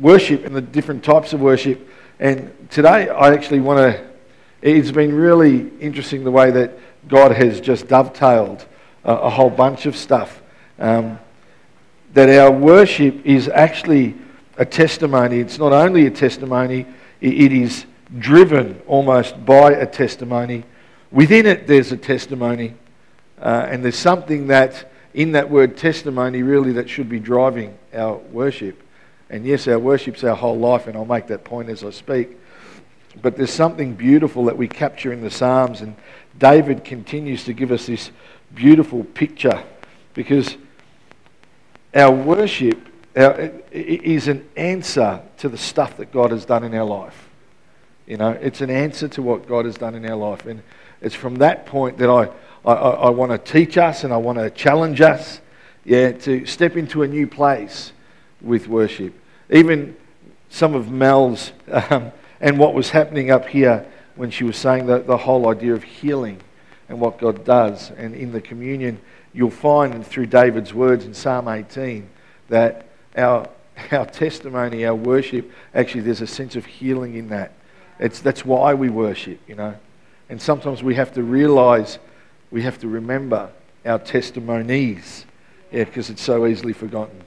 worship and the different types of worship. And today I actually want to, it's been really interesting the way that God has just dovetailed a, a whole bunch of stuff. Um, that our worship is actually a testimony. It's not only a testimony, it is driven almost by a testimony. Within it, there's a testimony. Uh, and there's something that, in that word testimony, really, that should be driving our worship. And yes, our worship's our whole life, and I'll make that point as I speak. But there's something beautiful that we capture in the Psalms, and David continues to give us this beautiful picture because our worship our, is an answer to the stuff that God has done in our life. You know, it's an answer to what God has done in our life. And it's from that point that I, I, I want to teach us and I want to challenge us, yeah, to step into a new place with worship. Even some of Mel's um, and what was happening up here when she was saying the, the whole idea of healing and what God does. And in the communion, you'll find through David's words in Psalm 18 that our, our testimony, our worship, actually, there's a sense of healing in that. It's, that's why we worship, you know. And sometimes we have to realize, we have to remember our testimonies, yeah, because it's so easily forgotten.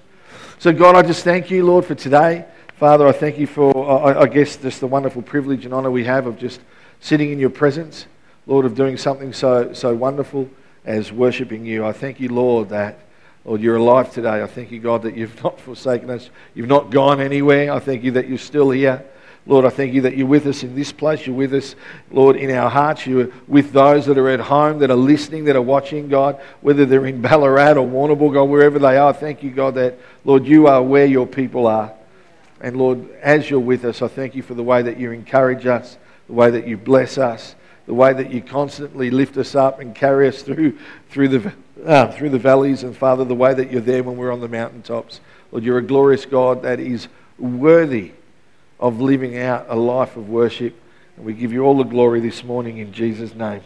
So, God, I just thank you, Lord, for today. Father, I thank you for, I, I guess, just the wonderful privilege and honor we have of just sitting in your presence, Lord, of doing something so, so wonderful as worshipping you. I thank you, Lord, that, Lord, you're alive today. I thank you, God, that you've not forsaken us. You've not gone anywhere. I thank you that you're still here. Lord, I thank you that you're with us in this place. You're with us, Lord, in our hearts. You're with those that are at home, that are listening, that are watching, God, whether they're in Ballarat or Warrnambool, God, wherever they are. Thank you, God, that, Lord, you are where your people are. And Lord, as you're with us, I thank you for the way that you encourage us, the way that you bless us, the way that you constantly lift us up and carry us through, through, the, uh, through the valleys. And Father, the way that you're there when we're on the mountaintops. Lord, you're a glorious God that is worthy of living out a life of worship. And we give you all the glory this morning in Jesus' name.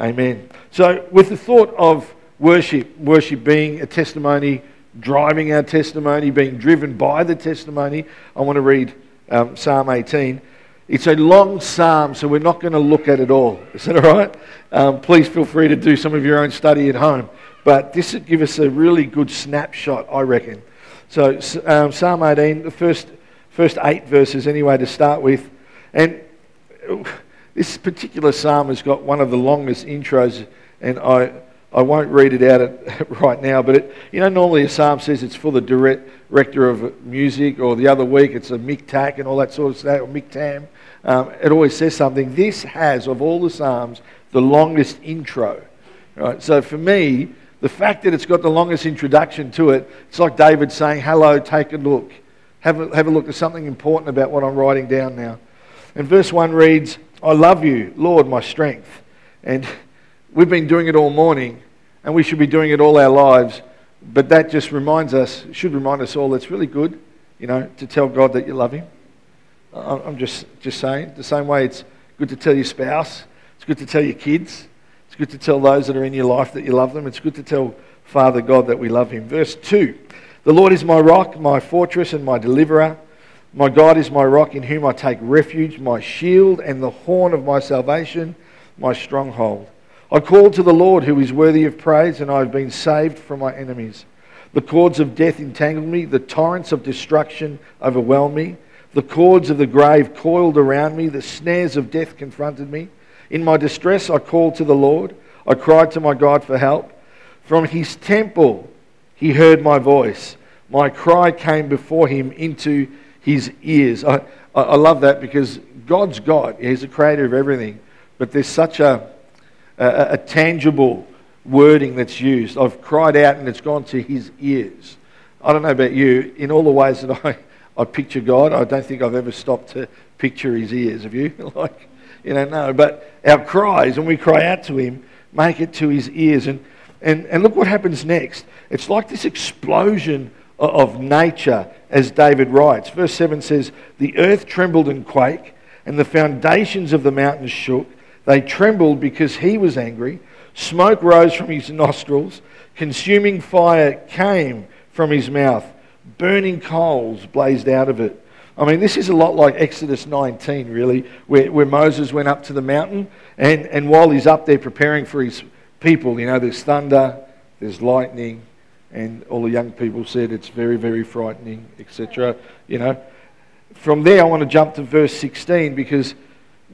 Amen. So, with the thought of worship, worship being a testimony, driving our testimony, being driven by the testimony, I want to read um, Psalm 18. It's a long psalm, so we're not going to look at it all. Is that all right? Um, please feel free to do some of your own study at home. But this would give us a really good snapshot, I reckon. So, um, Psalm 18, the first, first eight verses, anyway, to start with. And this particular psalm has got one of the longest intros, and I, I won't read it out right now, but it, you know, normally a psalm says it's for the director of music, or the other week it's a miktak and all that sort of stuff, or miktam. Um, it always says something. This has, of all the Psalms, the longest intro. Right? So for me, the fact that it's got the longest introduction to it, it's like David saying, Hello, take a look. Have a, have a look. There's something important about what I'm writing down now. And verse 1 reads, I love you, Lord, my strength. And we've been doing it all morning, and we should be doing it all our lives. But that just reminds us, should remind us all, it's really good, you know, to tell God that you love Him. I'm just, just saying. The same way it's good to tell your spouse, it's good to tell your kids, it's good to tell those that are in your life that you love them, it's good to tell Father God that we love Him. Verse 2 The Lord is my rock, my fortress, and my deliverer. My God is my rock in whom I take refuge, my shield and the horn of my salvation, my stronghold. I called to the Lord who is worthy of praise, and I have been saved from my enemies. The cords of death entangled me, the torrents of destruction overwhelmed me. The cords of the grave coiled around me, the snares of death confronted me. In my distress, I called to the Lord. I cried to my God for help. From his temple, he heard my voice. My cry came before him into his ears. I, I love that because God's God. He's the creator of everything. But there's such a, a, a tangible wording that's used. I've cried out and it's gone to his ears. I don't know about you, in all the ways that I I picture God. I don't think I've ever stopped to picture his ears. Have you? like, you know, no. But our cries, when we cry out to him, make it to his ears. And, and, and look what happens next. It's like this explosion of nature, as David writes. Verse 7 says, The earth trembled and quaked, and the foundations of the mountains shook. They trembled because he was angry. Smoke rose from his nostrils. Consuming fire came from his mouth. burning coals blazed out of it. I mean, this is a lot like Exodus 19, really, where, where Moses went up to the mountain, and, and while he's up there preparing for his people, you know, there's thunder, there's lightning, and all the young people said it's very, very frightening, etc. You know, from there, I want to jump to verse 16 because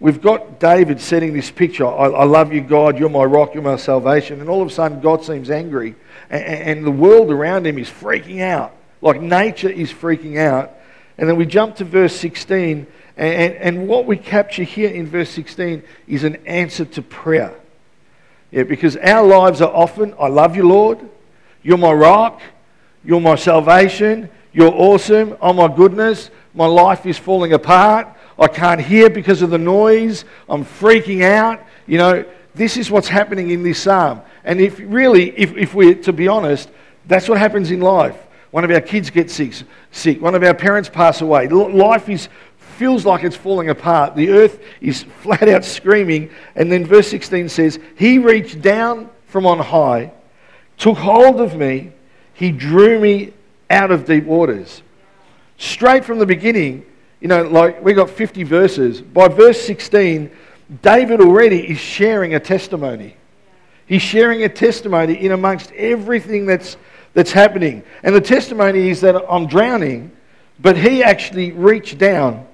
we've got David setting this picture. I, I, love you, God. You're my rock. You're my salvation. And all of a sudden, God seems angry, and, and the world around him is freaking out. Like nature is freaking out. And then we jump to verse 16, and, and what we capture here in verse 16 is an answer to prayer. Yeah, because our lives are often, I love you, Lord. You're my rock. You're my salvation. You're awesome. Oh my goodness. My life is falling apart. I can't hear because of the noise. I'm freaking out. You know, this is what's happening in this psalm. And if really, if, if we're to be honest, that's what happens in life. One of our kids gets sick, sick. One of our parents pass away. Life is, feels like it's falling apart. The earth is flat out screaming. And then verse 16 says, He reached down from on high, took hold of me, He drew me out of deep waters. Straight from the beginning, you know, like we got 50 verses. By verse 16, David already is sharing a testimony. He's sharing a testimony in amongst everything that's that's happening. And the testimony is that I'm drowning, but he actually reached down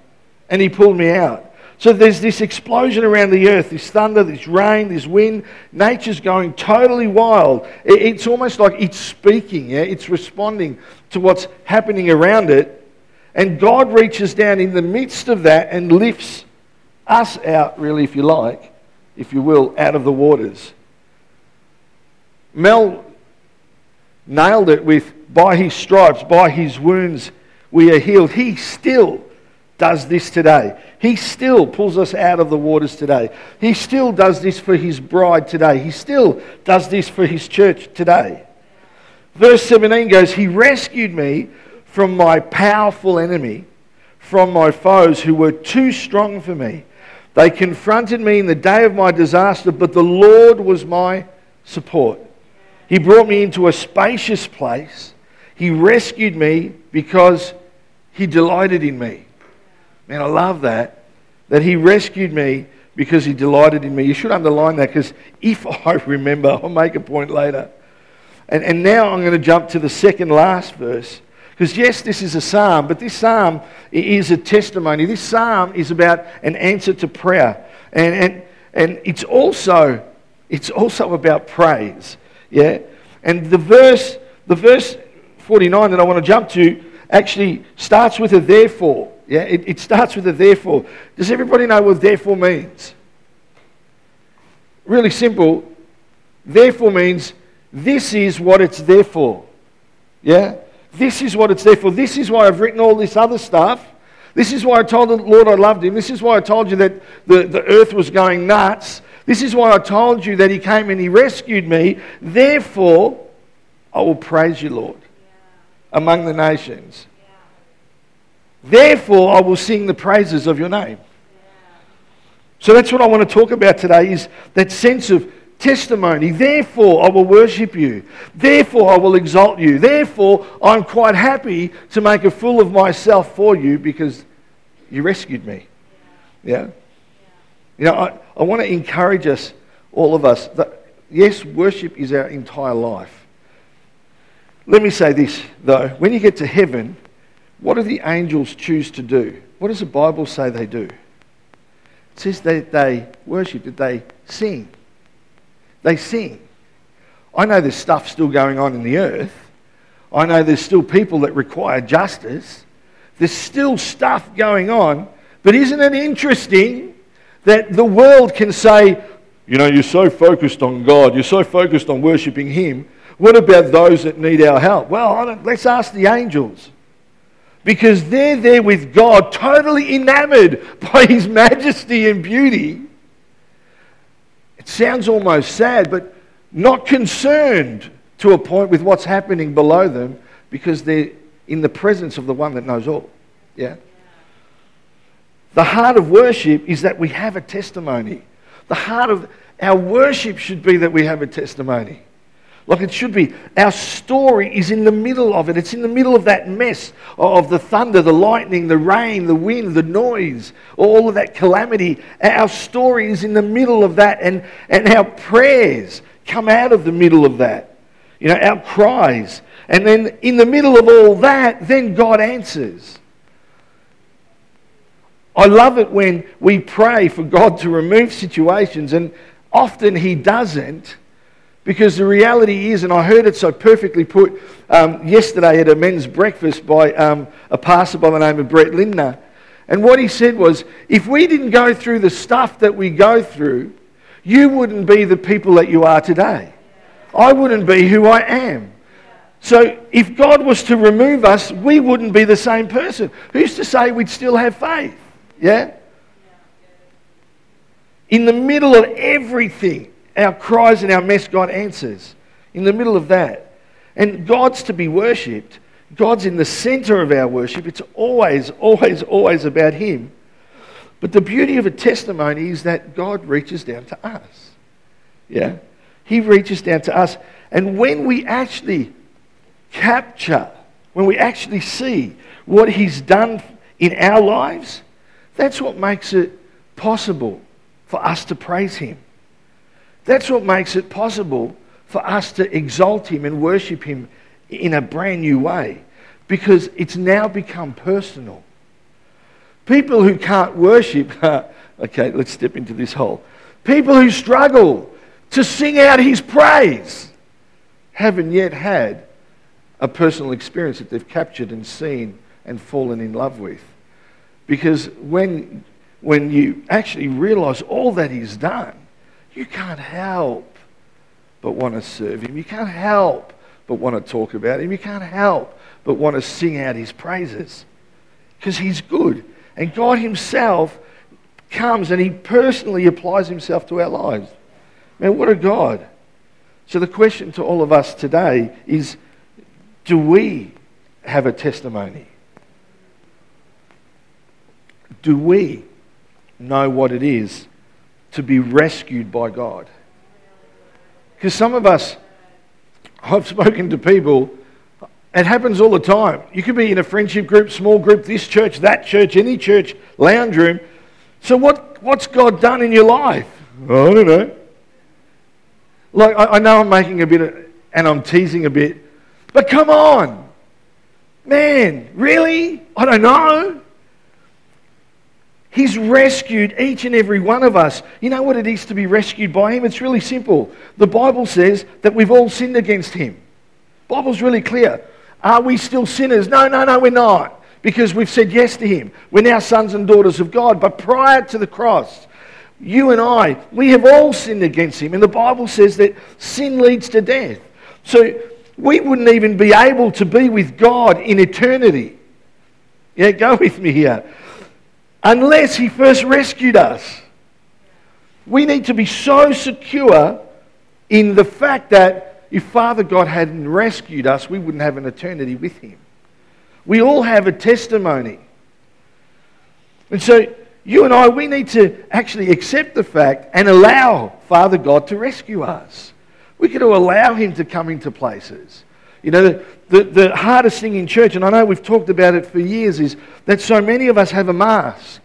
and he pulled me out. So there's this explosion around the earth, this thunder, this rain, this wind. Nature's going totally wild. It's almost like it's speaking, yeah? It's responding to what's happening around it. And God reaches down in the midst of that and lifts us out, really, if you like, if you will, out of the waters. Mel nailed it with by his stripes, by his wounds, we are healed. He still does this today. He still pulls us out of the waters today. He still does this for his bride today. He still does this for his church today. Verse 17 goes, He rescued me from my powerful enemy, from my foes who were too strong for me. They confronted me in the day of my disaster, but the Lord was my support. He brought me into a spacious place. He rescued me because he delighted in me. Man, I love that. That he rescued me because he delighted in me. You should underline that because if I remember, I'll make a point later. And, and now I'm going to jump to the second last verse. Because, yes, this is a psalm, but this psalm is a testimony. This psalm is about an answer to prayer. And, and, and it's, also, it's also about praise. Yeah? And the verse, the verse 49 that I want to jump to actually starts with a therefore. Yeah, it, it starts with a therefore. Does everybody know what therefore means? Really simple. Therefore means this is what it's there for. Yeah? This is what it's there for. This is why I've written all this other stuff. This is why I told the Lord I loved him. This is why I told you that the, the earth was going nuts. This is why I told you that He came and He rescued me. Therefore, I will praise you, Lord, among the nations. Therefore, I will sing the praises of your name. So that's what I want to talk about today is that sense of testimony. Therefore, I will worship you. Therefore, I will exalt you. Therefore, I'm quite happy to make a fool of myself for you because you rescued me. Yeah? You know, I, I want to encourage us, all of us, that yes, worship is our entire life. Let me say this, though. When you get to heaven, what do the angels choose to do? What does the Bible say they do? It says that they worship, that they sing. They sing. I know there's stuff still going on in the earth. I know there's still people that require justice. There's still stuff going on. But isn't it interesting that the world can say, you know, you're so focused on God, you're so focused on worshipping Him. What about those that need our help? Well, let's ask the angels. Because they're there with God, totally enamored by His majesty and beauty. It sounds almost sad, but not concerned to a point with what's happening below them because they're in the presence of the one that knows all. Yeah? The heart of worship is that we have a testimony. The heart of our worship should be that we have a testimony. Like it should be. Our story is in the middle of it. It's in the middle of that mess of the thunder, the lightning, the rain, the wind, the noise, all of that calamity. Our story is in the middle of that, and, and our prayers come out of the middle of that. You know, our cries. And then in the middle of all that, then God answers. I love it when we pray for God to remove situations, and often He doesn't. Because the reality is, and I heard it so perfectly put um, yesterday at a men's breakfast by um, a pastor by the name of Brett Lindner. And what he said was if we didn't go through the stuff that we go through, you wouldn't be the people that you are today. I wouldn't be who I am. So if God was to remove us, we wouldn't be the same person. Who's to say we'd still have faith? Yeah? In the middle of everything, our cries and our mess, God answers. In the middle of that. And God's to be worshipped. God's in the center of our worship. It's always, always, always about Him. But the beauty of a testimony is that God reaches down to us. Yeah? He reaches down to us. And when we actually capture, when we actually see what He's done in our lives, that's what makes it possible for us to praise Him. That's what makes it possible for us to exalt Him and worship Him in a brand new way because it's now become personal. People who can't worship, okay, let's step into this hole. People who struggle to sing out His praise haven't yet had a personal experience that they've captured and seen and fallen in love with. Because when, when you actually realize all that He's done, you can't help but want to serve him. You can't help but want to talk about him. You can't help but want to sing out his praises because he's good. And God himself comes and he personally applies himself to our lives. Man, what a God. So the question to all of us today is do we have a testimony? Do we know what it is to be rescued by God. Because some of us, I've spoken to people, it happens all the time. You could be in a friendship group, small group, this church, that church, any church, lounge room. So, what, what's God done in your life? I don't know. Like, I, I know I'm making a bit of, and I'm teasing a bit, but come on. Man, really? I don't know. He's rescued each and every one of us. You know what it is to be rescued by Him? It's really simple. The Bible says that we've all sinned against Him. Bible's really clear. Are we still sinners? No, no, no, we're not. Because we've said yes to Him. We're now sons and daughters of God. But prior to the cross, you and I, we have all sinned against Him. And the Bible says that sin leads to death. So we wouldn't even be able to be with God in eternity. Yeah, go with me here unless He first rescued us. We need to be so secure in the fact that if Father God hadn't rescued us, we wouldn't have an eternity with Him. We all have a testimony. And so, you and I, we need to actually accept the fact and allow Father God to rescue us. We got to allow Him to come into places. You know, the, the, hardest thing in church, and I know we've talked about it for years, is that so many of us have a mask.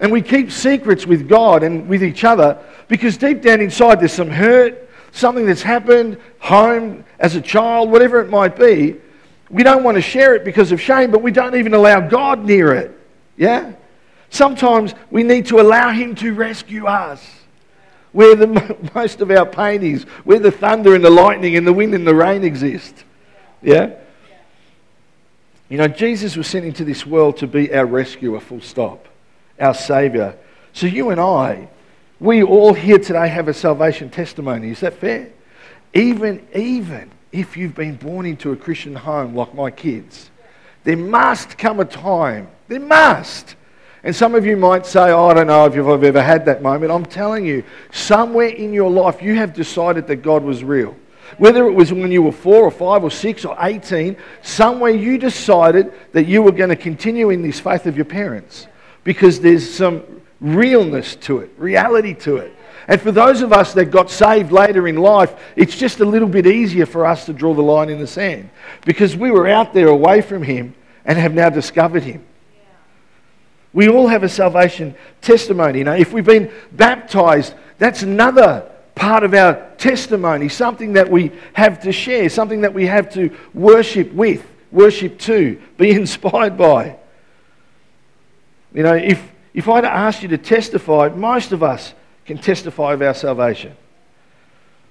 And we keep secrets with God and with each other because deep down inside there's some hurt, something that's happened, home, as a child, whatever it might be. We don't want to share it because of shame, but we don't even allow God near it. Yeah? Sometimes we need to allow Him to rescue us where the, most of our pain is, where the thunder and the lightning and the wind and the rain exist. Yeah? You know, Jesus was sent into this world to be our rescuer, full stop, our Saviour. So you and I, we all here today have a salvation testimony. Is that fair? Even, even if you've been born into a Christian home like my kids, there must come a time, there must. And some of you might say, oh, I don't know if I've ever had that moment. I'm telling you, somewhere in your life you have decided that God was real. Whether it was when you were four or five or six or 18, somewhere you decided that you were going to continue in this faith of your parents because there's some realness to it, reality to it. And for those of us that got saved later in life, it's just a little bit easier for us to draw the line in the sand because we were out there away from Him and have now discovered Him. We all have a salvation testimony. Know, if we've been baptized, that's another part of our testimony, something that we have to share, something that we have to worship with, worship to, be inspired by. You know, if, if I'd asked you to testify, most of us can testify of our salvation.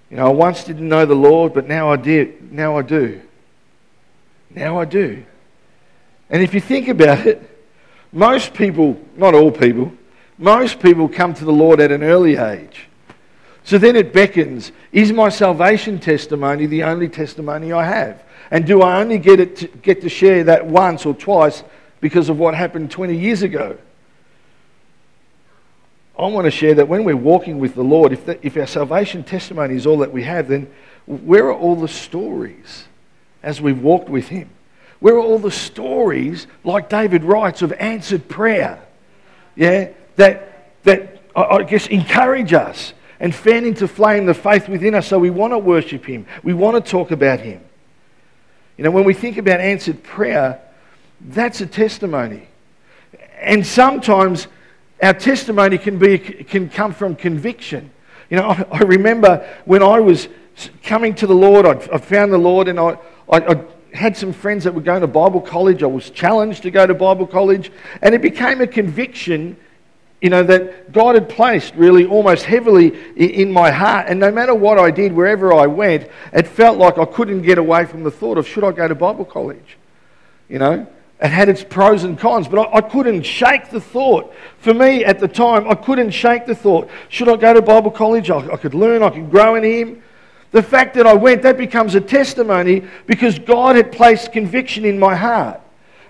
You know, I once didn't know the Lord, but now I did. Now I do. Now I do. And if you think about it, most people, not all people, most people come to the Lord at an early age. So then it beckons is my salvation testimony the only testimony I have? And do I only get, it to, get to share that once or twice because of what happened 20 years ago? I want to share that when we're walking with the Lord, if, if our salvation testimony is all that we have, then where are all the stories as we've walked with Him? Where are all the stories, like David writes, of answered prayer? Yeah, that, that I guess encourage us and fan into flame the faith within us so we want to worship Him. We want to talk about Him. You know, when we think about answered prayer, that's a testimony. And sometimes our testimony can, be, can come from conviction. You know, I, I remember when I was coming to the Lord, I, I found the Lord and I, I, I had some friends that were going to Bible college. I was challenged to go to Bible college. And it became a conviction, you know, that God had placed really almost heavily in my heart. And no matter what I did, wherever I went, it felt like I couldn't get away from the thought of, should I go to Bible college? You know? It had its pros and cons, but I, I, couldn't shake the thought. For me at the time, I couldn't shake the thought. Should I go to Bible college? I, I could learn, I could grow in Him. The fact that I went, that becomes a testimony because God had placed conviction in my heart.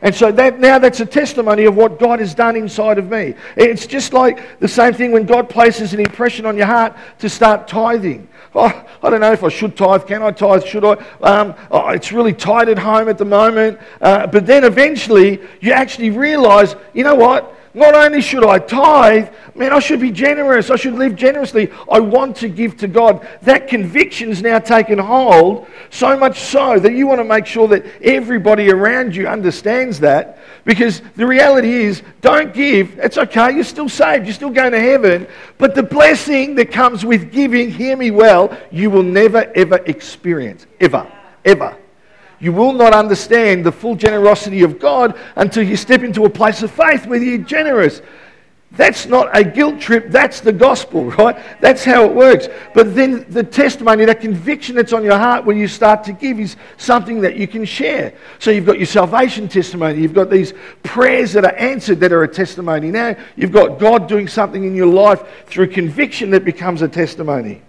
And so that, now that's a testimony of what God has done inside of me. It's just like the same thing when God places an impression on your heart to start tithing. Oh, I don't know if I should tithe. Can I tithe? Should I? Um, oh, it's really tight at home at the moment. Uh, but then eventually you actually realize, you know what? Not only should I tithe, man, I should be generous. I should live generously. I want to give to God. That conviction's now taken hold, so much so that you want to make sure that everybody around you understands that. Because the reality is, don't give. It's okay. You're still saved. You're still going to heaven. But the blessing that comes with giving, hear me well, you will never, ever experience. Ever. Ever. You will not understand the full generosity of God until you step into a place of faith where you're generous. That's not a guilt trip, that's the gospel, right? That's how it works. But then the testimony, that conviction that's on your heart when you start to give is something that you can share. So you've got your salvation testimony, you've got these prayers that are answered that are a testimony. Now you've got God doing something in your life through conviction that becomes a testimony.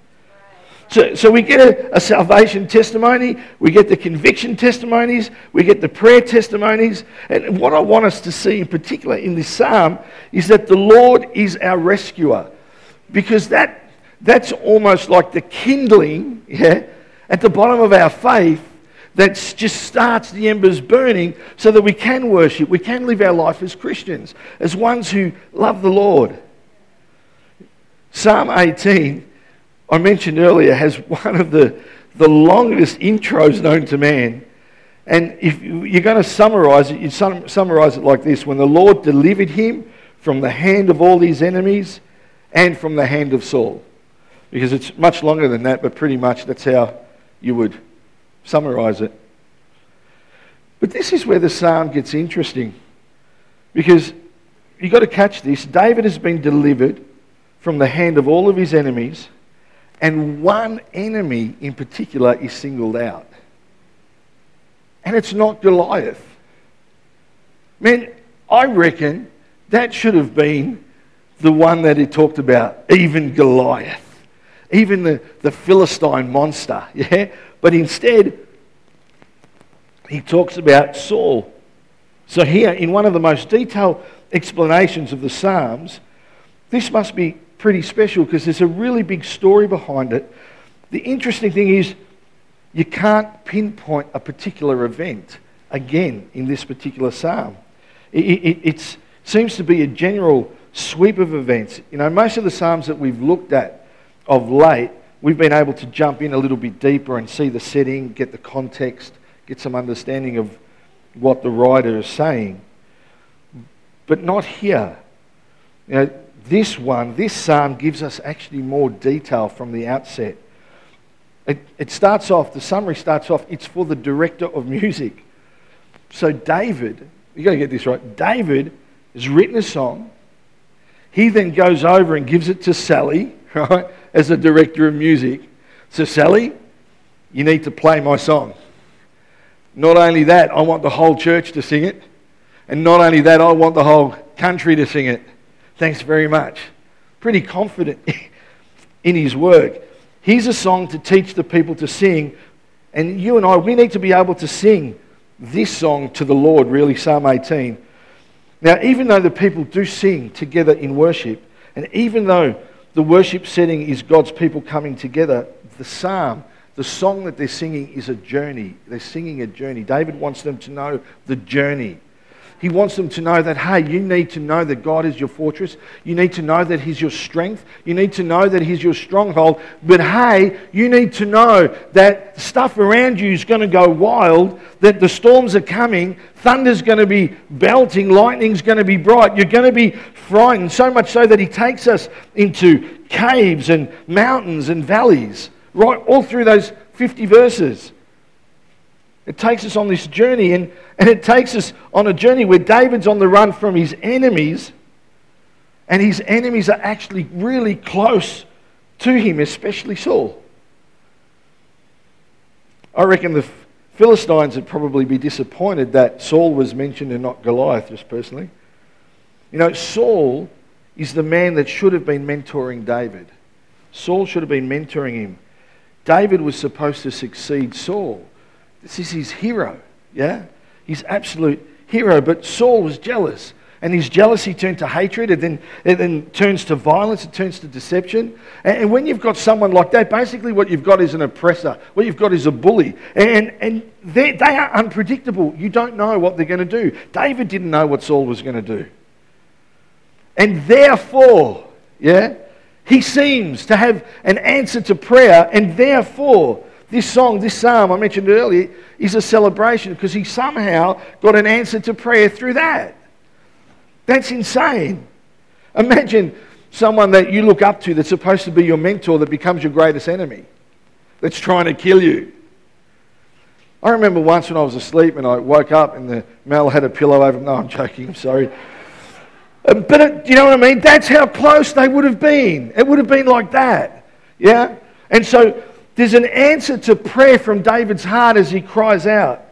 So, so we get a, a, salvation testimony, we get the conviction testimonies, we get the prayer testimonies. And what I want us to see in particular in this psalm is that the Lord is our rescuer. Because that, that's almost like the kindling yeah, at the bottom of our faith that just starts the embers burning so that we can worship, we can live our life as Christians, as ones who love the Lord. Psalm 18 I mentioned earlier, has one of the, the longest intros known to man. And if you're going to summarize it, you summarize it like this When the Lord delivered him from the hand of all his enemies and from the hand of Saul. Because it's much longer than that, but pretty much that's how you would summarize it. But this is where the psalm gets interesting. Because you've got to catch this. David has been delivered from the hand of all of his enemies and one enemy in particular is singled out. And it's not Goliath. Man, I reckon that should have been the one that he talked about, even Goliath, even the, the Philistine monster, yeah? But instead, he talks about Saul. So, here, in one of the most detailed explanations of the Psalms, this must be pretty special because there's a really big story behind it. The interesting thing is, you can't pinpoint a particular event again in this particular psalm. It, it, seems to be a general sweep of events. You know, most of the psalms that we've looked at of late, we've been able to jump in a little bit deeper and see the setting, get the context, get some understanding of what the writer is saying. But not here. You know, this one, this psalm gives us actually more detail from the outset. It, it starts off, the summary starts off, it's for the director of music. So David, you've got to get this right. David has written a song. He then goes over and gives it to Sally, right, as a director of music. So, Sally, you need to play my song. Not only that, I want the whole church to sing it. And not only that, I want the whole country to sing it. Thanks very much. Pretty confident in his work. Here's a song to teach the people to sing. And you and I, we need to be able to sing this song to the Lord, really, Psalm 18. Now, even though the people do sing together in worship, and even though the worship setting is God's people coming together, the psalm, the song that they're singing is a journey. They're singing a journey. David wants them to know the journey. He wants them to know that, hey, you need to know that God is your fortress. You need to know that He's your strength. You need to know that He's your stronghold. But hey, you need to know that stuff around you is going to go wild, that the storms are coming, thunder's going to be belting, lightning's going to be bright. You're going to be frightened, so much so that He takes us into caves and mountains and valleys, right all through those 50 verses. It takes us on this journey, and, and it takes us on a journey where David's on the run from his enemies, and his enemies are actually really close to him, especially Saul. I reckon the Philistines would probably be disappointed that Saul was mentioned and not Goliath, just personally. You know, Saul is the man that should have been mentoring David. Saul should have been mentoring him. David was supposed to succeed Saul. This is his hero, yeah? His absolute hero. But Saul was jealous. And his jealousy turned to hatred, and then, it then turns to violence, it turns to deception. And, and when you've got someone like that, basically what you've got is an oppressor. What you've got is a bully. And, and they are unpredictable. You don't know what they're going to do. David didn't know what Saul was going to do. And therefore, yeah, he seems to have an answer to prayer, and therefore, this song, this psalm I mentioned earlier, is a celebration because he somehow got an answer to prayer through that. That's insane. Imagine someone that you look up to that's supposed to be your mentor that becomes your greatest enemy, that's trying to kill you. I remember once when I was asleep and I woke up and the Mel had a pillow over. No, I'm joking. I'm sorry. Um, but it, you know what I mean? That's how close they would have been. It would have been like that. Yeah? And so there's an answer to prayer from David's heart as he cries out.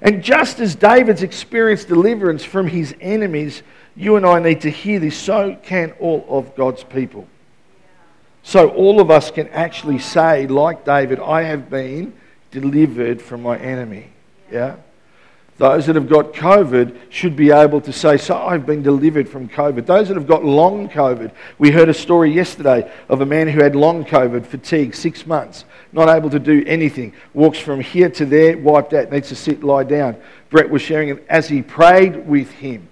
And just as David's experienced deliverance from his enemies, you and I need to hear this. So can all of God's people. So all of us can actually say, like David, I have been delivered from my enemy. Yeah? Those that have got COVID should be able to say, So I've been delivered from COVID. Those that have got long COVID, we heard a story yesterday of a man who had long COVID, fatigue, six months, not able to do anything, walks from here to there, wiped out, needs to sit, lie down. Brett was sharing it as he prayed with him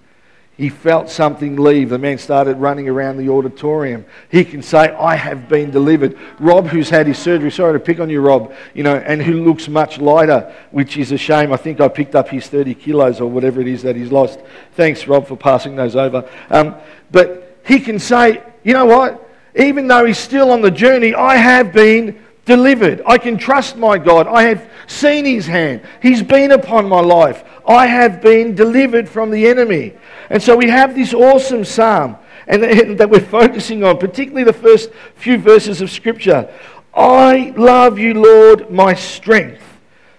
he felt something leave. The man started running around the auditorium. He can say, I have been delivered. Rob, who's had his surgery, sorry to pick on you, Rob, you know, and who looks much lighter, which is a shame. I think I picked up his 30 kilos or whatever it is that he's lost. Thanks, Rob, for passing those over. Um, but he can say, you know what? Even though he's still on the journey, I have been delivered. I can trust my God. I have seen his hand. He's been upon my life. I have been delivered from the enemy. And so we have this awesome psalm and that we're focusing on, particularly the first few verses of Scripture. I love you, Lord, my strength.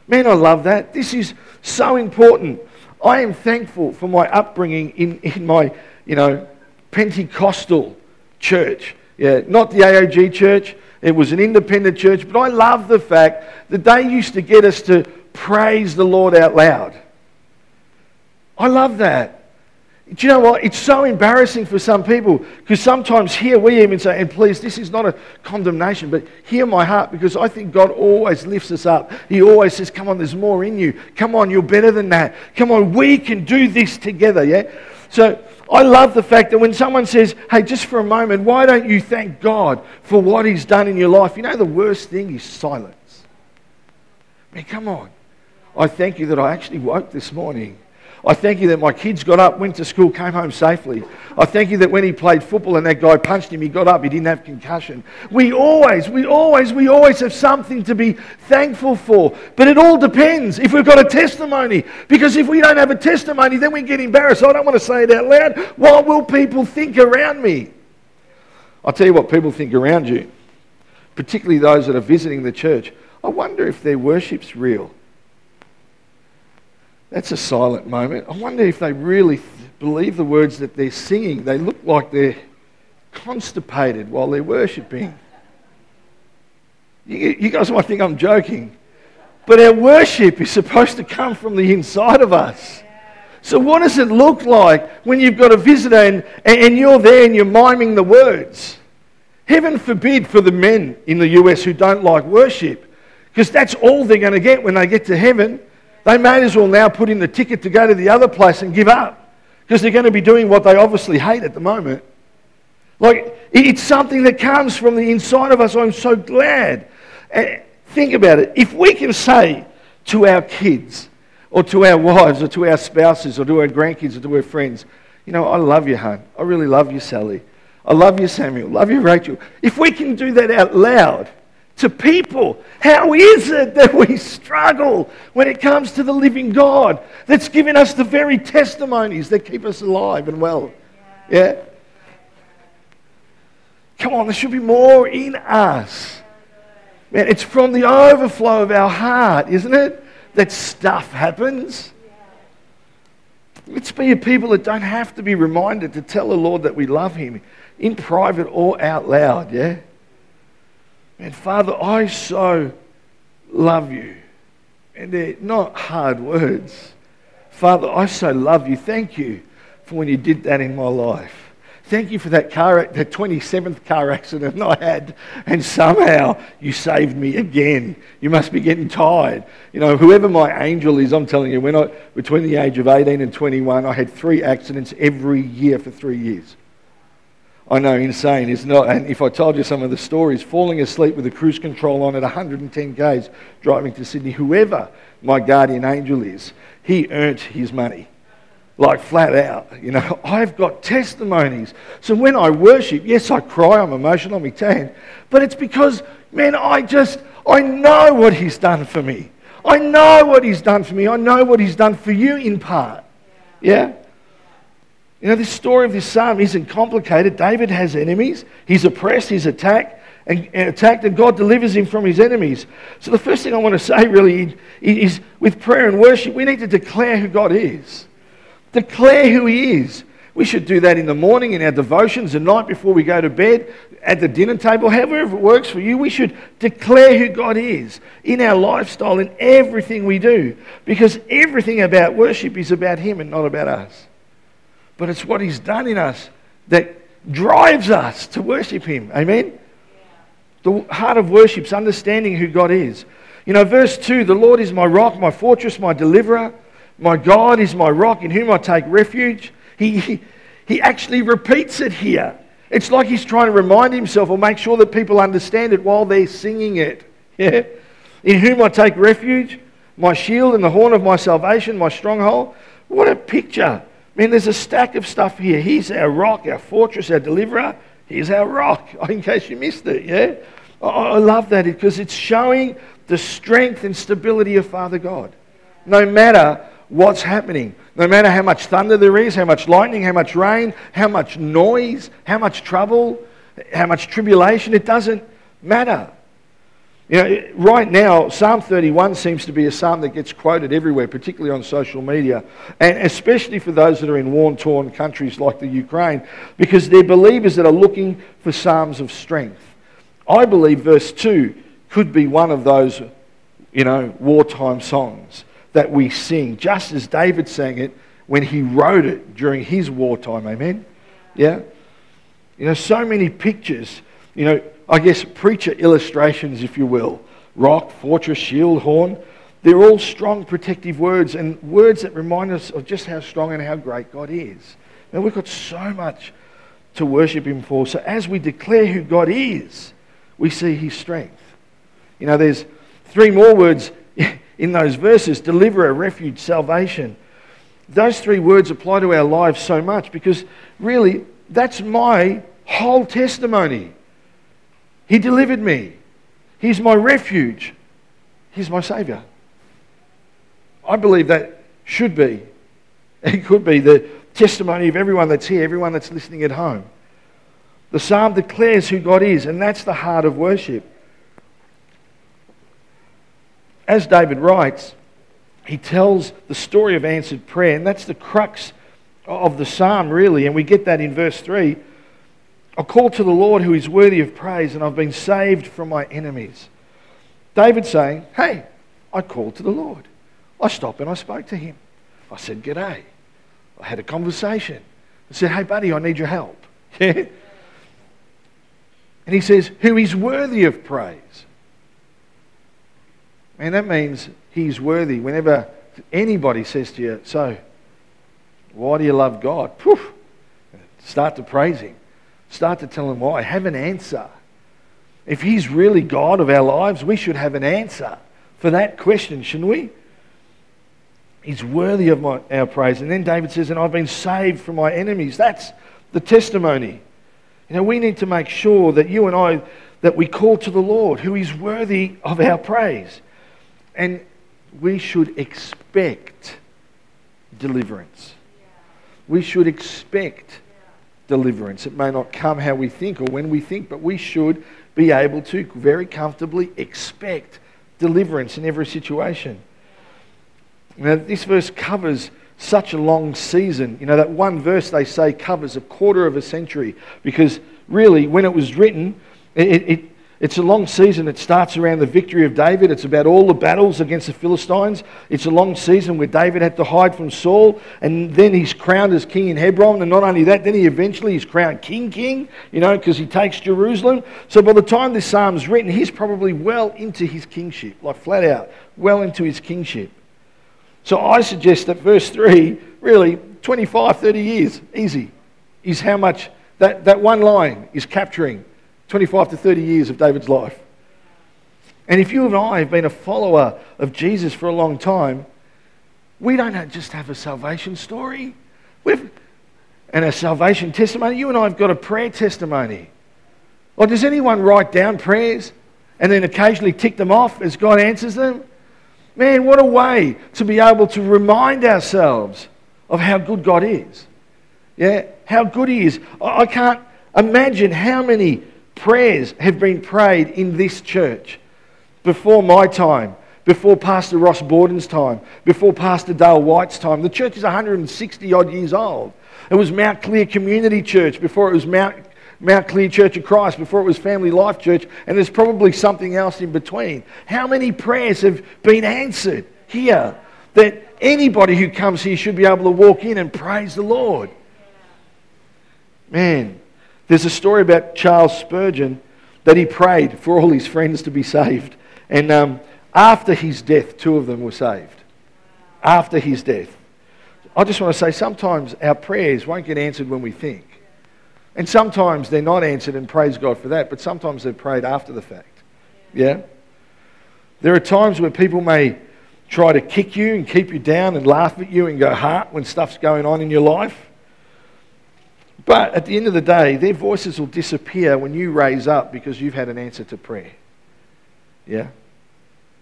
Man, I love that. This is so important. I am thankful for my upbringing in, in my, you know, Pentecostal church. Yeah, not the AOG church. It was an independent church, but I love the fact that they used to get us to praise the Lord out loud. I love that. Do you know what? It's so embarrassing for some people because sometimes here we even say, and please, this is not a condemnation, but hear my heart because I think God always lifts us up. He always says, Come on, there's more in you. Come on, you're better than that. Come on, we can do this together, yeah? So I love the fact that when someone says, hey, just for a moment, why don't you thank God for what He's done in your life? You know, the worst thing is silence. I mean, come on. I thank you that I actually woke this morning I thank you that my kids got up, went to school, came home safely. I thank you that when he played football and that guy punched him, he got up, he didn't have concussion. We always, we always, we always have something to be thankful for. But it all depends if we've got a testimony. Because if we don't have a testimony, then we get embarrassed. I don't want to say it out loud. What will people think around me? I'll tell you what people think around you, particularly those that are visiting the church. I wonder if their worship's real. That's a silent moment. I wonder if they really believe the words that they're singing. They look like they're constipated while they're worshipping. You, you guys might think I'm joking, but our worship is supposed to come from the inside of us. So, what does it look like when you've got a visitor and, and you're there and you're miming the words? Heaven forbid for the men in the US who don't like worship, because that's all they're going to get when they get to heaven. They may as well now put in the ticket to go to the other place and give up because they're going to be doing what they obviously hate at the moment. Like, it's something that comes from the inside of us. I'm so glad. And think about it. If we can say to our kids, or to our wives, or to our spouses, or to our grandkids, or to our friends, you know, I love you, hon. I really love you, Sally. I love you, Samuel. Love you, Rachel. If we can do that out loud, to people. How is it that we struggle when it comes to the living God that's given us the very testimonies that keep us alive and well? Yeah? Come on, there should be more in us. Man, it's from the overflow of our heart, isn't it? That stuff happens. Let's be a people that don't have to be reminded to tell the Lord that we love Him in private or out loud, yeah? And Father, I so love you. And they're not hard words. Father, I so love you. Thank you for when you did that in my life. Thank you for that car, that 27th car accident I had, and somehow you saved me again. You must be getting tired. You know, whoever my angel is, I'm telling you, when I, between the age of 18 and 21, I had three accidents every year for three years. I know, insane. is not. and if I told you some of the stories, falling asleep with the cruise control on at 110 k's driving to Sydney, whoever my guardian angel is, he earned his money. Like flat out. You know, I've got testimonies. So when I worship, yes, I cry, I'm emotional, I'm Italian, but it's because, man, I just, I know what he's done for me. I know what he's done for me. I know what he's done for you in part. Yeah? You know, this story of this psalm isn't complicated. David has enemies. He's oppressed, he's attacked, and, attacked, and God delivers him from his enemies. So the first thing I want to say really is with prayer and worship, we need to declare who God is. Declare who he is. We should do that in the morning, in our devotions, the night before we go to bed, at the dinner table, however it works for you. We should declare who God is in our lifestyle, in everything we do. Because everything about worship is about Him and not about us but it's what He's done in us that drives us to worship Him. Amen? The heart of worship is understanding who God is. You know, verse 2 the Lord is my rock, my fortress, my deliverer. My God is my rock in whom I take refuge. He, he, he actually repeats it here. It's like he's trying to remind himself or make sure that people understand it while they're singing it. Yeah? In whom I take refuge, my shield and the horn of my salvation, my stronghold. What a picture I mean, there's a stack of stuff here. He's our rock, our fortress, our deliverer. He's our rock, in case you missed it, yeah? I love that because it's showing the strength and stability of Father God. No matter what's happening, no matter how much thunder there is, how much lightning, how much rain, how much noise, how much trouble, how much tribulation, it doesn't matter. You know, right now, Psalm 31 seems to be a psalm that gets quoted everywhere, particularly on social media, and especially for those that are in war torn countries like the Ukraine, because they're believers that are looking for psalms of strength. I believe verse 2 could be one of those, you know, wartime songs that we sing, just as David sang it when he wrote it during his wartime. Amen? Yeah? You know, so many pictures. You know, I guess, preacher illustrations, if you will rock, fortress, shield, horn. They're all strong, protective words and words that remind us of just how strong and how great God is. And we've got so much to worship Him for. So as we declare who God is, we see His strength. You know, there's three more words in those verses deliverer, refuge, salvation. Those three words apply to our lives so much because really that's my whole testimony. He delivered me. He's my refuge. He's my Saviour. I believe that should be, it could be the testimony of everyone that's here, everyone that's listening at home. The psalm declares who God is, and that's the heart of worship. As David writes, he tells the story of answered prayer, and that's the crux of the psalm, really. And we get that in verse 3. I call to the Lord who is worthy of praise, and I've been saved from my enemies. David saying, Hey, I called to the Lord. I stopped and I spoke to him. I said, G'day. I had a conversation. I said, Hey, buddy, I need your help. And he says, Who is worthy of praise. And that means he's worthy. Whenever anybody says to you, So, why do you love God? Poof, start to praise him. Start to tell him why. Have an answer. If he's really God of our lives, we should have an answer for that question, shouldn't we? He's worthy of my, our praise. And then David says, And I've been saved from my enemies. That's the testimony. You know, we need to make sure that you and I, that we call to the Lord, who is worthy of our praise. And we should expect deliverance. We should expect deliverance. It may not come how we think or when we think, but we should be able to very comfortably expect deliverance in every situation. Now, this verse covers such a long season. You know, that one verse they say covers a quarter of a century because really, when it was written, it, it, it's a long season. It starts around the victory of David. It's about all the battles against the Philistines. It's a long season where David had to hide from Saul, and then he's crowned as king in Hebron. And not only that, then he eventually is crowned king, king, you know, because he takes Jerusalem. So by the time this psalm's written, he's probably well into his kingship, like flat out, well into his kingship. So I suggest that verse 3, really, 25, 30 years, easy, is how much that, that one line is capturing 25 to 30 years of David's life. And if you and I have been a follower of Jesus for a long time, we don't just have a salvation story. We've, and a salvation testimony. You and I have got a prayer testimony. Or does anyone write down prayers and then occasionally tick them off as God answers them? Man, what a way to be able to remind ourselves of how good God is. Yeah, how good He is. I can't imagine how many prayers have been prayed in this church before my time, before Pastor Ross Borden's time, before Pastor Dale White's time. The church is 160 odd years old. It was Mount Clear Community Church before it was Mount Mount Clear Church of Christ, before it was Family Life Church, and there's probably something else in between. How many prayers have been answered here that anybody who comes here should be able to walk in and praise the Lord? Man, there's a story about Charles Spurgeon that he prayed for all his friends to be saved. And um, after his death, two of them were saved. After his death. I just want to say sometimes our prayers won't get answered when we think. And sometimes they're not answered, and praise God for that, but sometimes they're prayed after the fact. Yeah? There are times where people may try to kick you and keep you down and laugh at you and go heart when stuff's going on in your life. But at the end of the day, their voices will disappear when you raise up because you've had an answer to prayer. Yeah?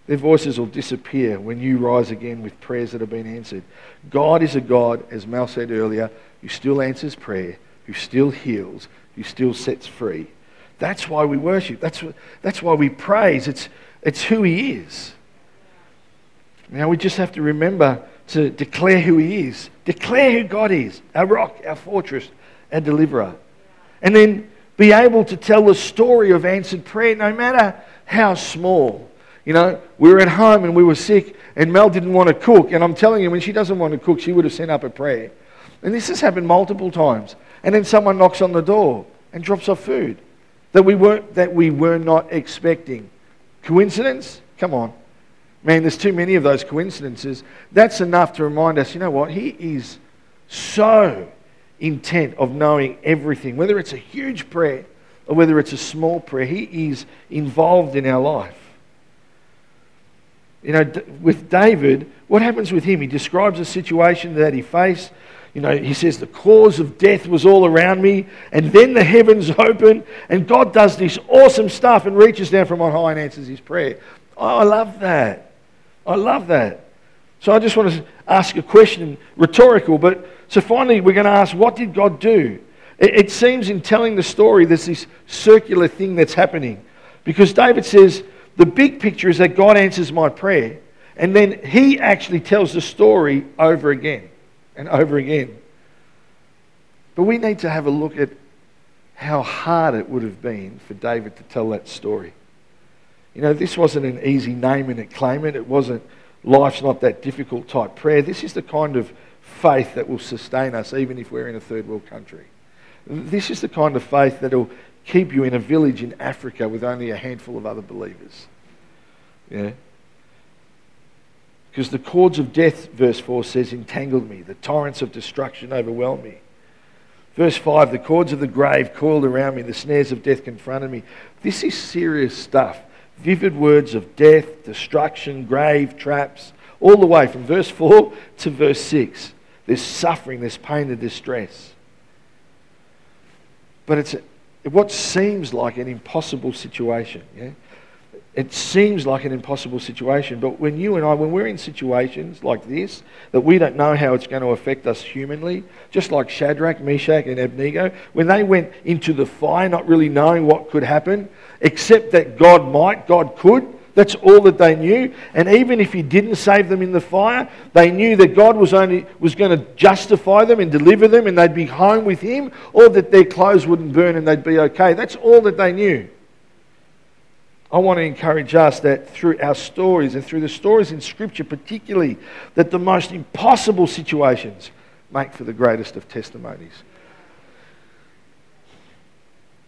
Their voices will disappear when you rise again with prayers that have been answered. God is a God, as Mel said earlier, who still answers prayer who still heals, who still sets free. That's why we worship. That's, that's why we praise. It's, it's who He is. Now we just have to remember to declare who He is, declare who God is our rock, our fortress, our deliverer. And then be able to tell the story of answered prayer no matter how small. You know, we were at home and we were sick, and Mel didn't want to cook. And I'm telling you, when she doesn't want to cook, she would have sent up a prayer. And this has happened multiple times and then someone knocks on the door and drops off food that we, weren't, that we were not expecting. Coincidence? Come on. Man, there's too many of those coincidences. That's enough to remind us you know what? He is so intent of knowing everything, whether it's a huge prayer or whether it's a small prayer. He is involved in our life. You know, with David, what happens with him? He describes a situation that he faced. You know, he says, The cause of death was all around me, and then the heavens open, and God does this awesome stuff and reaches down from on high and answers his prayer. Oh, I love that. I love that. So I just want to ask a question, rhetorical, but so finally we're going to ask, what did God do? It, it seems in telling the story there's this circular thing that's happening. Because David says, the big picture is that God answers my prayer, and then he actually tells the story over again and over again. But we need to have a look at how hard it would have been for David to tell that story. You know, this wasn't an easy name and it claim it. It wasn't life's not that difficult type prayer. This is the kind of faith that will sustain us even if we're in a third world country. This is the kind of faith that will keep you in a village in Africa with only a handful of other believers. Yeah? Because the cords of death, verse 4 says, entangled me. The torrents of destruction overwhelmed me. Verse 5 the cords of the grave coiled around me. The snares of death confronted me. This is serious stuff vivid words of death, destruction, grave, traps, all the way from verse 4 to verse 6. There's suffering, there's pain and distress. But it's what seems like an impossible situation. Yeah? It seems like an impossible situation, but when you and I, when we're in situations like this, that we don't know how it's going to affect us humanly, just like Shadrach, Meshach, and Abednego, when they went into the fire not really knowing what could happen, except that God might, God could, that's all that they knew. And even if He didn't save them in the fire, they knew that God was only was going to justify them and deliver them, and they'd be home with Him, or that their clothes wouldn't burn and they'd be okay. That's all that they knew. I want to encourage us that through our stories and through the stories in Scripture, particularly, that the most impossible situations make for the greatest of testimonies.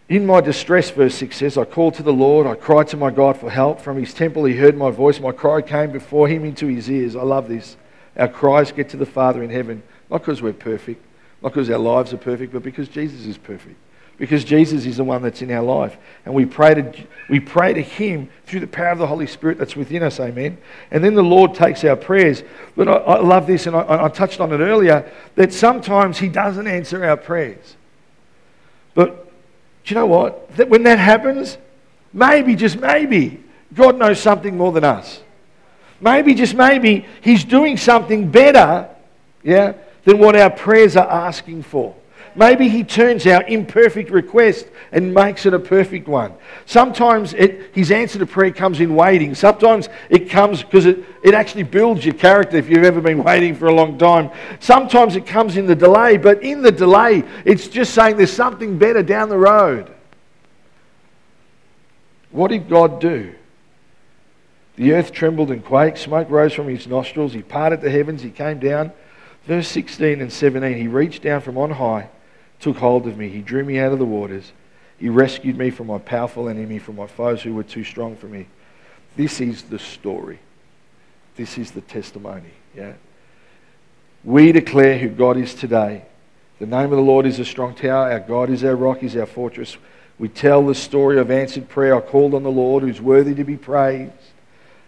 In my distress, verse 6 says, I called to the Lord, I cried to my God for help. From his temple he heard my voice, my cry came before him into his ears. I love this. Our cries get to the Father in heaven, not because we're perfect, not because our lives are perfect, but because Jesus is perfect because Jesus is the one that's in our life. And we pray, to, we pray to Him through the power of the Holy Spirit that's within us, amen. And then the Lord takes our prayers. But I, I love this, and I, I touched on it earlier, that sometimes He doesn't answer our prayers. But do you know what? That when that happens, maybe, just maybe, God knows something more than us. Maybe, just maybe, He's doing something better, yeah, than what our prayers are asking for. Maybe He turns our imperfect request and makes it a perfect one. Sometimes it, His answer to prayer comes in waiting. Sometimes it comes because it, it actually builds your character if you've ever been waiting for a long time. Sometimes it comes in the delay, but in the delay, it's just saying there's something better down the road. What did God do? The earth trembled and quaked, smoke rose from his nostrils, he parted the heavens, he came down. Verse 16 and 17, he reached down from on high took hold of me. He drew me out of the waters. He rescued me from my powerful enemy, from my foes who were too strong for me. This is the story. This is the testimony. Yeah. We declare who God is today. The name of the Lord is a strong tower. Our God is our rock, is our fortress. We tell the story of answered prayer. I called on the Lord who's worthy to be praised,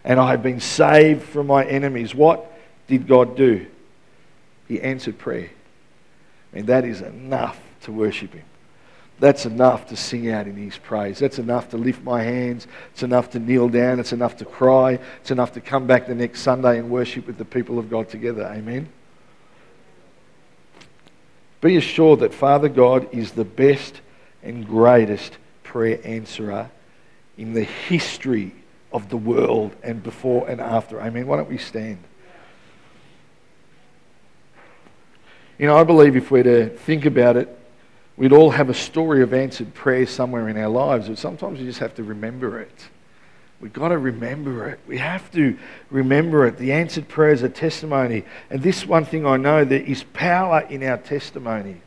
and I have been saved from my enemies. What did God do? He answered prayer. And that is enough to worship Him. That's enough to sing out in His praise. That's enough to lift my hands. It's enough to kneel down. It's enough to cry. It's enough to come back the next Sunday and worship with the people of God together. Amen. Be assured that Father God is the best and greatest prayer answerer in the history of the world and before and after. Amen. Why don't we stand? You know, I believe if we're to think about it, we'd all have a story of answered prayer somewhere in our lives, but sometimes we just have to remember it. We've got to remember it. We have to remember it. The answered prayer is a testimony. And this one thing I know there is power in our testimonies.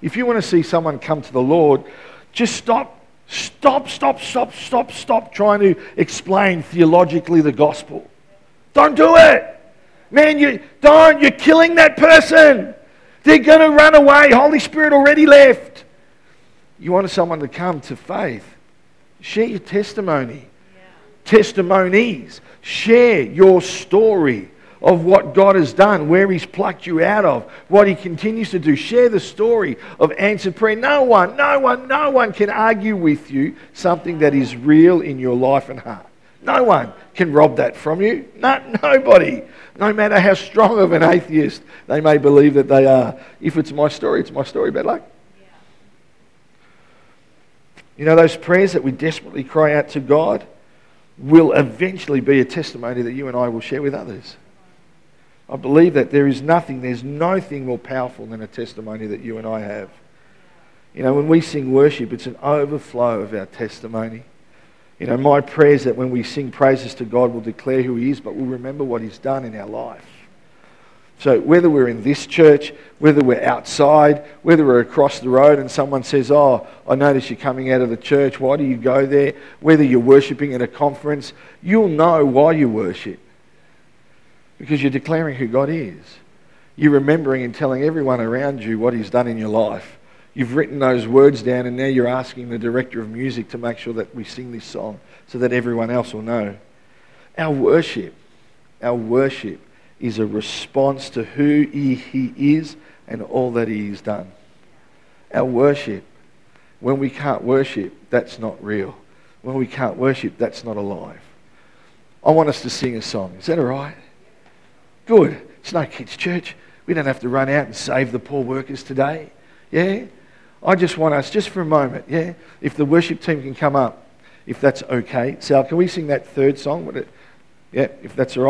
If you want to see someone come to the Lord, just stop, stop, stop, stop, stop, stop trying to explain theologically the gospel. Don't do it. Man, you don't. You're killing that person. They're going to run away. Holy Spirit already left. You want someone to come to faith. Share your testimony. Yeah. Testimonies. Share your story of what God has done, where He's plucked you out of, what He continues to do. Share the story of answered prayer. No one, no one, no one can argue with you something that is real in your life and heart. No one can rob that from you. No, nobody. No matter how strong of an atheist they may believe that they are. If it's my story, it's my story. Bad luck. You know, those prayers that we desperately cry out to God will eventually be a testimony that you and I will share with others. I believe that there is nothing, there's nothing more powerful than a testimony that you and I have. You know, when we sing worship, it's an overflow of our testimony. You know, my prayer is that when we sing praises to God, we'll declare who He is, but we'll remember what He's done in our life. So whether we're in this church, whether we're outside, whether we're across the road and someone says, Oh, I notice you're coming out of the church, why do you go there? Whether you're worshipping at a conference, you'll know why you worship. Because you're declaring who God is. You're remembering and telling everyone around you what He's done in your life. You've written those words down, and now you're asking the director of music to make sure that we sing this song so that everyone else will know. Our worship, our worship is a response to who he, is and all that he has done. Our worship, when we can't worship, that's not real. When we can't worship, that's not alive. I want us to sing a song. Is that all right? Good. It's no kids' church. We don't have to run out and save the poor workers today. Yeah? I just want us, just for a moment, yeah? If the worship team can come up, if that's okay. Sal, can we sing that third song? Yeah, if that's all right.